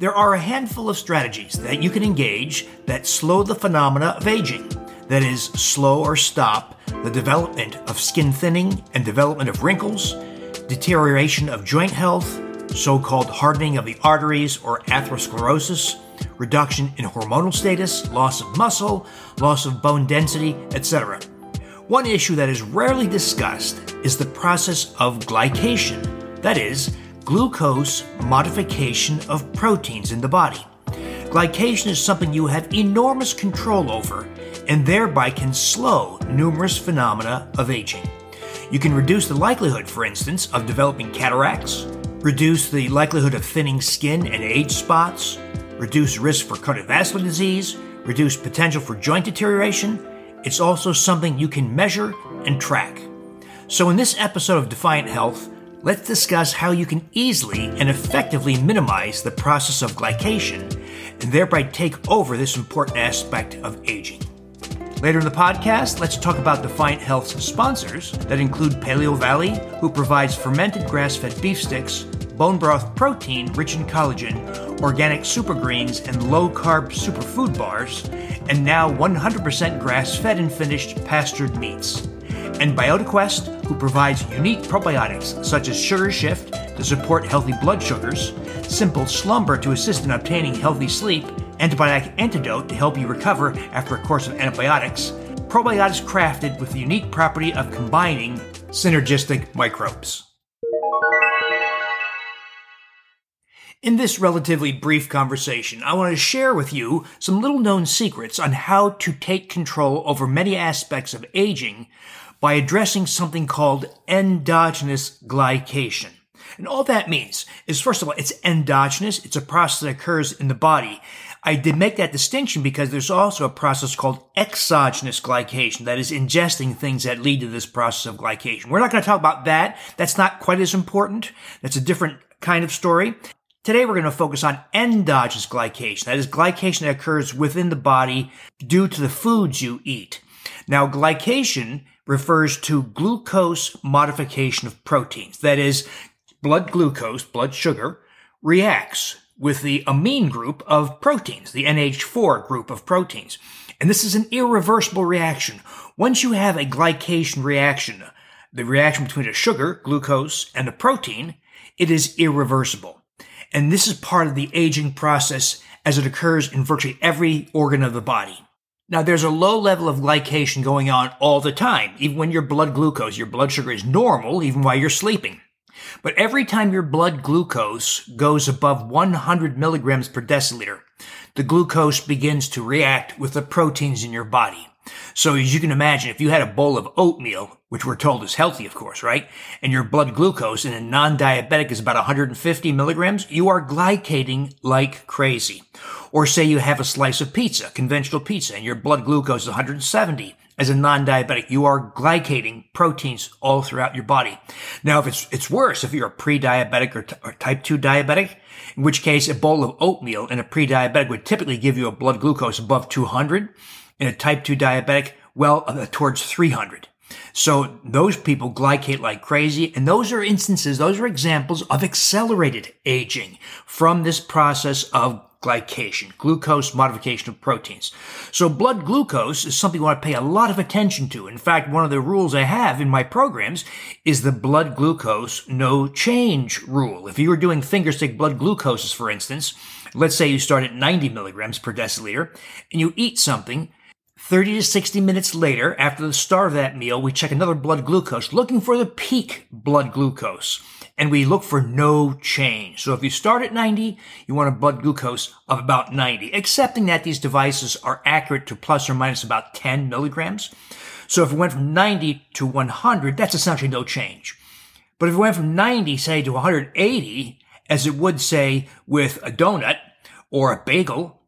There are a handful of strategies that you can engage that slow the phenomena of aging. That is, slow or stop the development of skin thinning and development of wrinkles, deterioration of joint health, so called hardening of the arteries or atherosclerosis, reduction in hormonal status, loss of muscle, loss of bone density, etc. One issue that is rarely discussed is the process of glycation, that is, glucose modification of proteins in the body. Glycation is something you have enormous control over and thereby can slow numerous phenomena of aging. You can reduce the likelihood, for instance, of developing cataracts, reduce the likelihood of thinning skin and age spots, reduce risk for cardiovascular disease, reduce potential for joint deterioration. It's also something you can measure and track. So, in this episode of Defiant Health, let's discuss how you can easily and effectively minimize the process of glycation and thereby take over this important aspect of aging. Later in the podcast, let's talk about Defiant Health's sponsors that include Paleo Valley, who provides fermented grass fed beef sticks, bone broth protein rich in collagen, organic super greens, and low carb superfood bars, and now 100% grass fed and finished pastured meats and BiotiQuest, who provides unique probiotics such as Sugar Shift to support healthy blood sugars, Simple Slumber to assist in obtaining healthy sleep, Antibiotic Antidote to help you recover after a course of antibiotics, probiotics crafted with the unique property of combining synergistic microbes. In this relatively brief conversation, I want to share with you some little known secrets on how to take control over many aspects of aging by addressing something called endogenous glycation. And all that means is, first of all, it's endogenous. It's a process that occurs in the body. I did make that distinction because there's also a process called exogenous glycation, that is ingesting things that lead to this process of glycation. We're not going to talk about that. That's not quite as important. That's a different kind of story. Today we're going to focus on endogenous glycation. That is glycation that occurs within the body due to the foods you eat. Now, glycation refers to glucose modification of proteins. That is, blood glucose, blood sugar, reacts with the amine group of proteins, the NH4 group of proteins. And this is an irreversible reaction. Once you have a glycation reaction, the reaction between a sugar, glucose, and a protein, it is irreversible. And this is part of the aging process as it occurs in virtually every organ of the body. Now, there's a low level of glycation going on all the time, even when your blood glucose, your blood sugar is normal, even while you're sleeping. But every time your blood glucose goes above 100 milligrams per deciliter, the glucose begins to react with the proteins in your body. So as you can imagine, if you had a bowl of oatmeal, which we're told is healthy, of course, right? And your blood glucose in a non-diabetic is about 150 milligrams, you are glycating like crazy. Or say you have a slice of pizza, conventional pizza, and your blood glucose is 170 as a non-diabetic, you are glycating proteins all throughout your body. Now, if it's, it's worse, if you're a pre-diabetic or, t- or type 2 diabetic, in which case a bowl of oatmeal in a pre-diabetic would typically give you a blood glucose above 200. In a type 2 diabetic, well, uh, towards 300. So those people glycate like crazy. And those are instances, those are examples of accelerated aging from this process of glycation, glucose modification of proteins. So blood glucose is something you want to pay a lot of attention to. In fact, one of the rules I have in my programs is the blood glucose no change rule. If you were doing finger stick blood glucoses, for instance, let's say you start at 90 milligrams per deciliter and you eat something 30 to 60 minutes later, after the start of that meal, we check another blood glucose, looking for the peak blood glucose. And we look for no change. So if you start at 90, you want a blood glucose of about 90, accepting that these devices are accurate to plus or minus about 10 milligrams. So if it went from 90 to 100, that's essentially no change. But if it went from 90, say, to 180, as it would say with a donut or a bagel,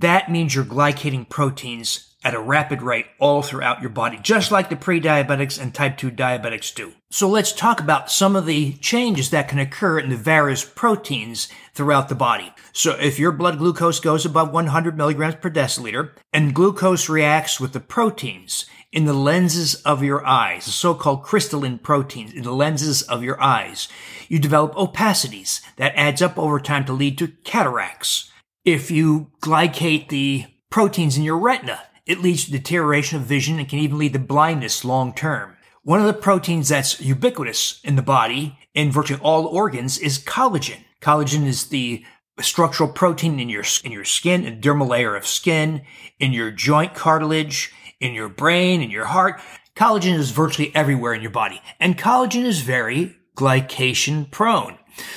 that means you're glycating proteins at a rapid rate all throughout your body, just like the pre-diabetics and type 2 diabetics do. So let's talk about some of the changes that can occur in the various proteins throughout the body. So if your blood glucose goes above 100 milligrams per deciliter and glucose reacts with the proteins in the lenses of your eyes, the so-called crystalline proteins in the lenses of your eyes. You develop opacities that adds up over time to lead to cataracts. If you glycate the proteins in your retina, it leads to deterioration of vision and can even lead to blindness long term. One of the proteins that's ubiquitous in the body in virtually all organs is collagen. Collagen is the structural protein in your in your skin, a dermal layer of skin, in your joint cartilage, in your brain, in your heart. Collagen is virtually everywhere in your body, and collagen is very glycation prone.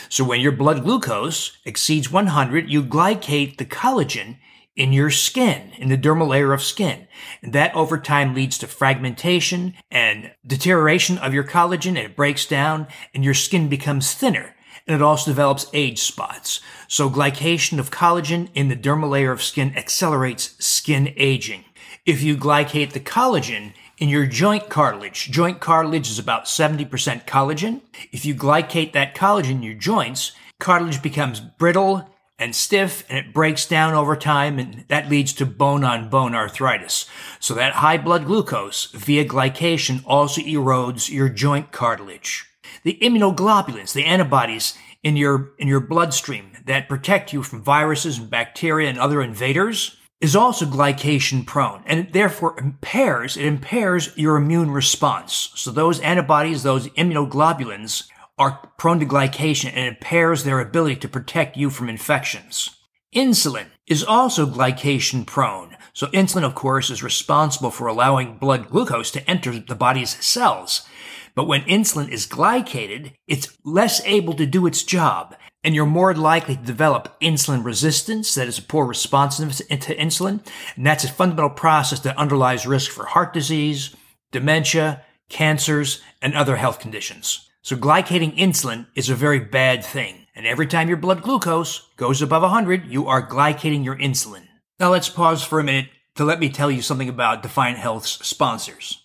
So when your blood glucose exceeds 100, you glycate the collagen in your skin, in the dermal layer of skin. And that over time leads to fragmentation and deterioration of your collagen and it breaks down and your skin becomes thinner. And it also develops age spots. So glycation of collagen in the dermal layer of skin accelerates skin aging. If you glycate the collagen in your joint cartilage, joint cartilage is about 70% collagen. If you glycate that collagen in your joints, cartilage becomes brittle and stiff and it breaks down over time and that leads to bone on bone arthritis. So that high blood glucose via glycation also erodes your joint cartilage. The immunoglobulins, the antibodies in your, in your bloodstream that protect you from viruses and bacteria and other invaders is also glycation prone and it therefore impairs, it impairs your immune response. So those antibodies, those immunoglobulins are prone to glycation and impairs their ability to protect you from infections. Insulin is also glycation prone. So insulin, of course, is responsible for allowing blood glucose to enter the body's cells. But when insulin is glycated, it's less able to do its job, and you're more likely to develop insulin resistance, that is a poor responsiveness to insulin, and that's a fundamental process that underlies risk for heart disease, dementia, cancers, and other health conditions. So glycating insulin is a very bad thing. And every time your blood glucose goes above 100, you are glycating your insulin. Now let's pause for a minute to let me tell you something about Defiant Health's sponsors.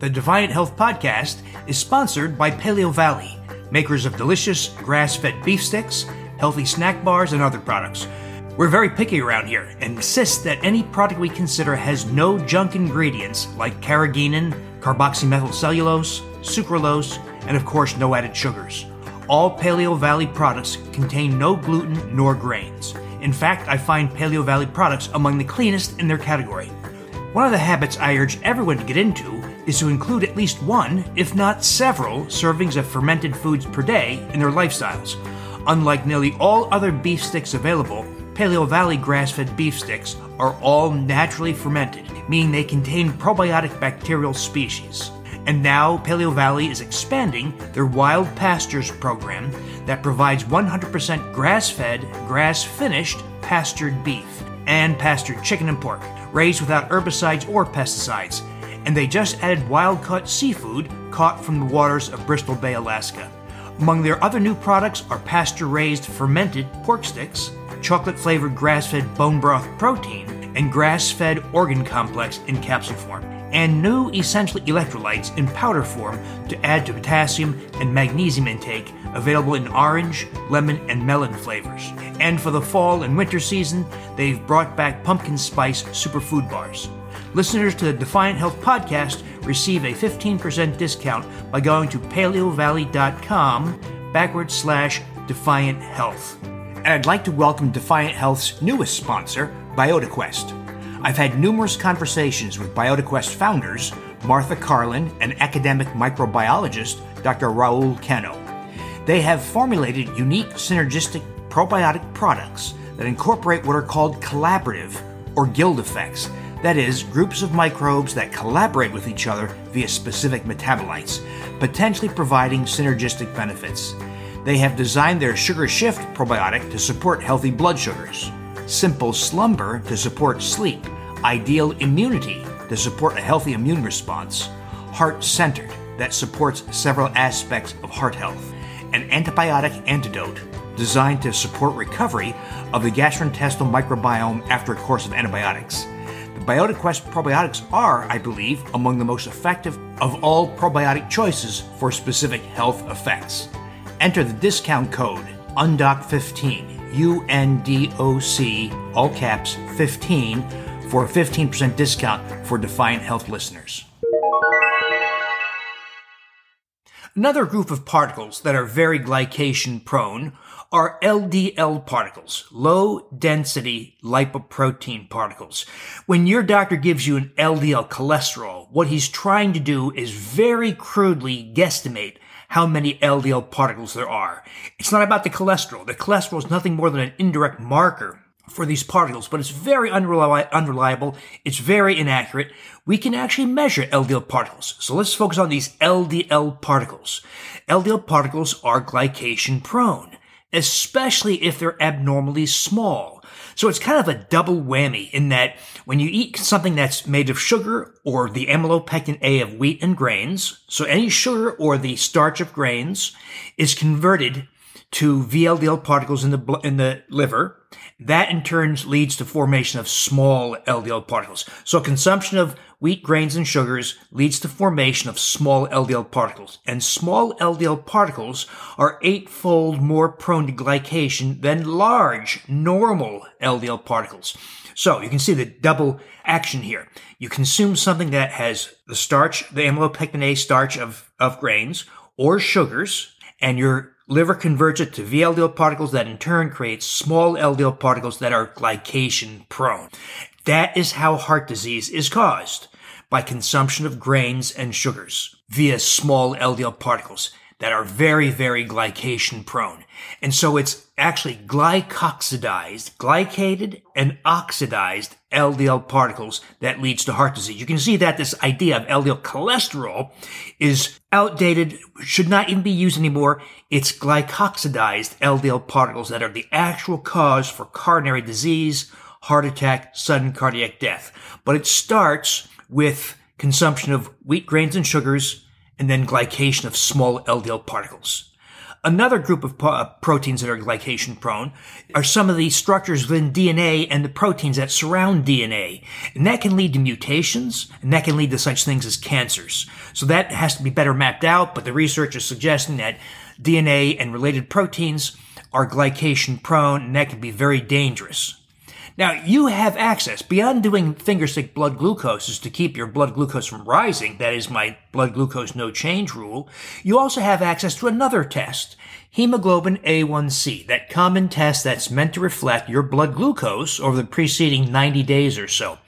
The Defiant Health podcast is sponsored by Paleo Valley, makers of delicious grass-fed beef sticks, healthy snack bars, and other products. We're very picky around here and insist that any product we consider has no junk ingredients like carrageenan, carboxymethylcellulose, sucralose, and of course, no added sugars. All Paleo Valley products contain no gluten nor grains. In fact, I find Paleo Valley products among the cleanest in their category. One of the habits I urge everyone to get into is to include at least one, if not several, servings of fermented foods per day in their lifestyles. Unlike nearly all other beef sticks available, Paleo Valley grass fed beef sticks are all naturally fermented, meaning they contain probiotic bacterial species. And now Paleo Valley is expanding their wild pastures program that provides 100% grass fed, grass finished pastured beef and pastured chicken and pork, raised without herbicides or pesticides. And they just added wild caught seafood caught from the waters of Bristol Bay, Alaska. Among their other new products are pasture raised fermented pork sticks, chocolate flavored grass fed bone broth protein, and grass fed organ complex in capsule form, and new essential electrolytes in powder form to add to potassium and magnesium intake, available in orange, lemon, and melon flavors. And for the fall and winter season, they've brought back pumpkin spice superfood bars. Listeners to the Defiant Health podcast receive a 15% discount by going to paleovalley.com backward slash defiant health. And I'd like to welcome Defiant Health's newest sponsor, BiotiQuest. I've had numerous conversations with BiotiQuest founders, Martha Carlin and academic microbiologist Dr. Raul Cano. They have formulated unique synergistic probiotic products that incorporate what are called collaborative or guild effects. That is, groups of microbes that collaborate with each other via specific metabolites, potentially providing synergistic benefits. They have designed their Sugar Shift probiotic to support healthy blood sugars. Simple Slumber to support sleep, Ideal Immunity to support a healthy immune response, Heart Centered that supports several aspects of heart health, an antibiotic antidote designed to support recovery of the gastrointestinal microbiome after a course of antibiotics. The BiotiQuest probiotics are, I believe, among the most effective of all probiotic choices for specific health effects. Enter the discount code UNDOC15 UNDOC, all caps 15, for a 15% discount for Defiant Health listeners. Another group of particles that are very glycation prone are LDL particles, low density lipoprotein particles. When your doctor gives you an LDL cholesterol, what he's trying to do is very crudely guesstimate how many LDL particles there are. It's not about the cholesterol. The cholesterol is nothing more than an indirect marker for these particles, but it's very unreliable. It's very inaccurate. We can actually measure LDL particles. So let's focus on these LDL particles. LDL particles are glycation prone especially if they're abnormally small. So it's kind of a double whammy in that when you eat something that's made of sugar or the amylopectin A of wheat and grains, so any sugar or the starch of grains is converted to VLDL particles in the in the liver. That in turn leads to formation of small LDL particles. So consumption of wheat grains and sugars leads to formation of small LDL particles. And small LDL particles are eightfold more prone to glycation than large normal LDL particles. So you can see the double action here. You consume something that has the starch, the amylopectin A starch of, of grains or sugars, and your liver converts it to VLDL particles that in turn create small LDL particles that are glycation prone. That is how heart disease is caused by consumption of grains and sugars via small LDL particles that are very, very glycation prone. And so it's actually glycoxidized, glycated and oxidized LDL particles that leads to heart disease. You can see that this idea of LDL cholesterol is outdated, should not even be used anymore. It's glycoxidized LDL particles that are the actual cause for coronary disease, heart attack, sudden cardiac death. But it starts with consumption of wheat grains and sugars and then glycation of small LDL particles. Another group of po- uh, proteins that are glycation prone are some of the structures within DNA and the proteins that surround DNA. And that can lead to mutations and that can lead to such things as cancers. So that has to be better mapped out, but the research is suggesting that DNA and related proteins are glycation prone and that can be very dangerous. Now, you have access beyond doing fingerstick blood glucoses to keep your blood glucose from rising. That is my blood glucose no change rule. You also have access to another test, hemoglobin A1C, that common test that's meant to reflect your blood glucose over the preceding 90 days or so.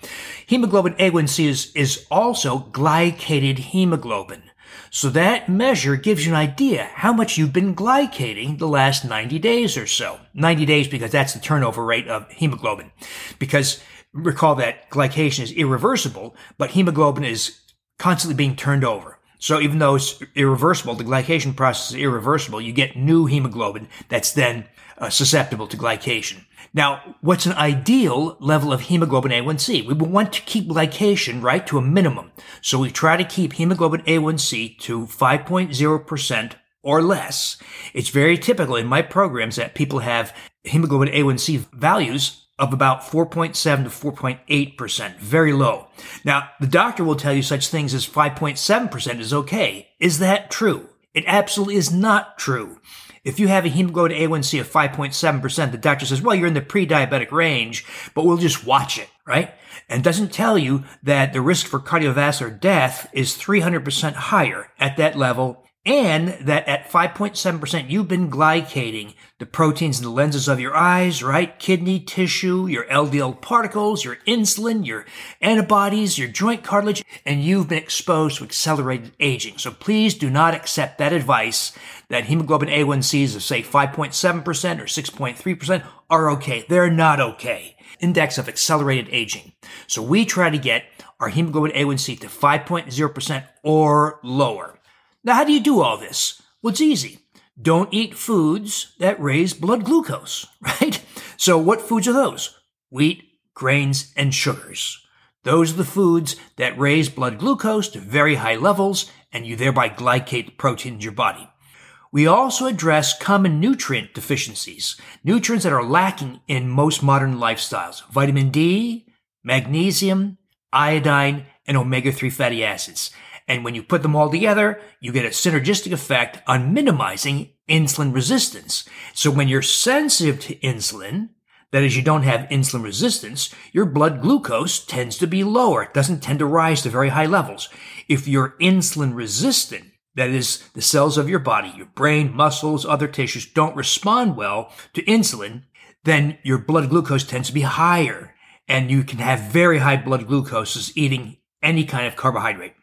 Hemoglobin A1C is, is also glycated hemoglobin. So that measure gives you an idea how much you've been glycating the last 90 days or so. 90 days because that's the turnover rate of hemoglobin. Because recall that glycation is irreversible, but hemoglobin is constantly being turned over. So even though it's irreversible, the glycation process is irreversible, you get new hemoglobin that's then uh, susceptible to glycation. Now, what's an ideal level of hemoglobin A1C? We want to keep glycation right to a minimum. So we try to keep hemoglobin A1C to 5.0% or less. It's very typical in my programs that people have hemoglobin A1C values of about 4.7 to 4.8%, very low. Now, the doctor will tell you such things as 5.7% is okay. Is that true? It absolutely is not true. If you have a hemoglobin A1C of 5.7%, the doctor says, well, you're in the pre-diabetic range, but we'll just watch it, right? And doesn't tell you that the risk for cardiovascular death is 300% higher at that level and that at 5.7% you've been glycating the proteins in the lenses of your eyes, right? Kidney tissue, your LDL particles, your insulin, your antibodies, your joint cartilage, and you've been exposed to accelerated aging. So please do not accept that advice that hemoglobin A1Cs of say 5.7% or 6.3% are okay. They're not okay. Index of accelerated aging. So we try to get our hemoglobin A1C to 5.0% or lower. Now, how do you do all this? Well, it's easy. Don't eat foods that raise blood glucose, right? So what foods are those? Wheat, grains, and sugars. Those are the foods that raise blood glucose to very high levels and you thereby glycate the protein in your body. We also address common nutrient deficiencies, nutrients that are lacking in most modern lifestyles. Vitamin D, magnesium, iodine, and omega-3 fatty acids. And when you put them all together, you get a synergistic effect on minimizing insulin resistance. So when you're sensitive to insulin, that is, you don't have insulin resistance, your blood glucose tends to be lower. It doesn't tend to rise to very high levels. If you're insulin resistant, that is, the cells of your body, your brain, muscles, other tissues don't respond well to insulin, then your blood glucose tends to be higher. And you can have very high blood glucoses eating any kind of carbohydrate.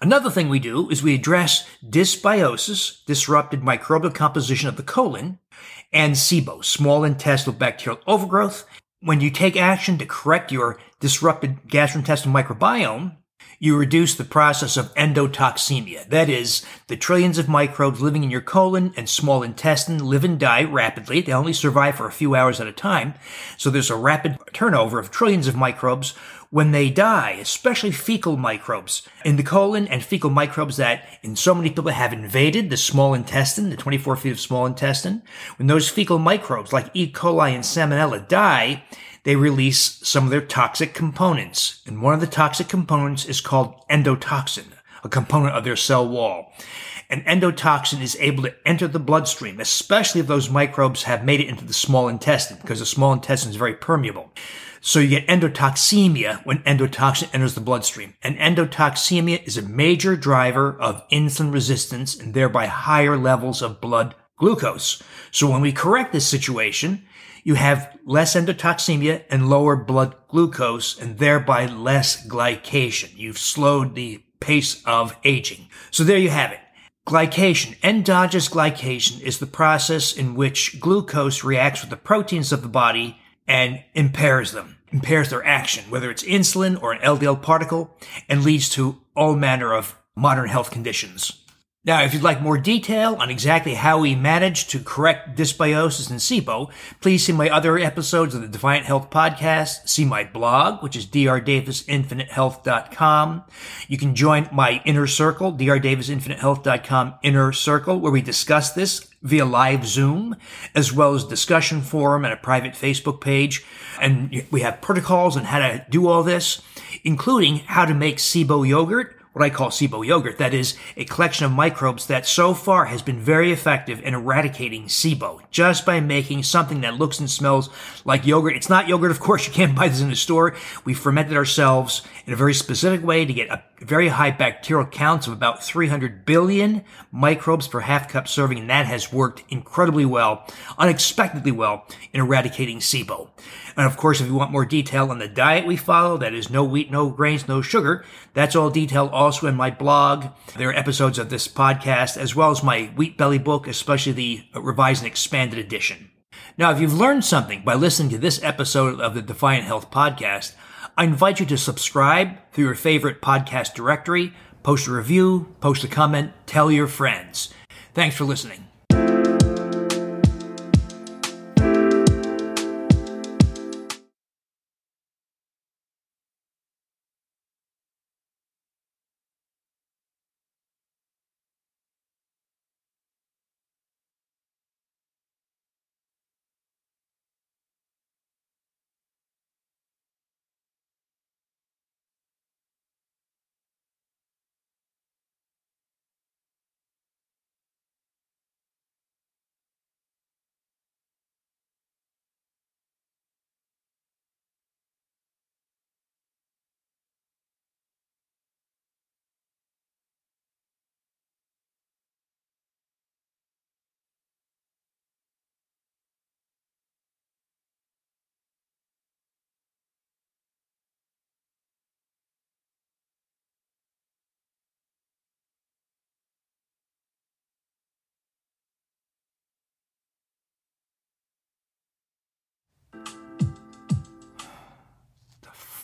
Another thing we do is we address dysbiosis, disrupted microbial composition of the colon, and SIBO, small intestinal bacterial overgrowth. When you take action to correct your disrupted gastrointestinal microbiome, you reduce the process of endotoxemia. That is, the trillions of microbes living in your colon and small intestine live and die rapidly. They only survive for a few hours at a time. So there's a rapid turnover of trillions of microbes when they die, especially fecal microbes in the colon and fecal microbes that in so many people have invaded the small intestine, the 24 feet of small intestine. When those fecal microbes like E. coli and Salmonella die, they release some of their toxic components. And one of the toxic components is called endotoxin, a component of their cell wall. And endotoxin is able to enter the bloodstream, especially if those microbes have made it into the small intestine, because the small intestine is very permeable. So you get endotoxemia when endotoxin enters the bloodstream. And endotoxemia is a major driver of insulin resistance and thereby higher levels of blood glucose. So when we correct this situation, you have less endotoxemia and lower blood glucose and thereby less glycation. You've slowed the pace of aging. So there you have it. Glycation, endogenous glycation is the process in which glucose reacts with the proteins of the body and impairs them, impairs their action, whether it's insulin or an LDL particle, and leads to all manner of modern health conditions. Now, if you'd like more detail on exactly how we manage to correct dysbiosis and SIBO, please see my other episodes of the Defiant Health Podcast. See my blog, which is drdavisinfinitehealth.com. You can join my inner circle, drdavisinfinitehealth.com inner circle, where we discuss this via live Zoom, as well as discussion forum and a private Facebook page. And we have protocols on how to do all this, including how to make SIBO yogurt, what I call SIBO yogurt. That is a collection of microbes that so far has been very effective in eradicating SIBO just by making something that looks and smells like yogurt. It's not yogurt, of course. You can't buy this in the store. We fermented ourselves in a very specific way to get a very high bacterial counts of about 300 billion microbes per half cup serving, and that has worked incredibly well, unexpectedly well in eradicating SIBO. And of course, if you want more detail on the diet we follow, that is no wheat, no grains, no sugar, that's all detailed also in my blog. There are episodes of this podcast as well as my Wheat Belly book, especially the revised and expanded edition. Now, if you've learned something by listening to this episode of the Defiant Health podcast, I invite you to subscribe through your favorite podcast directory, post a review, post a comment, tell your friends. Thanks for listening.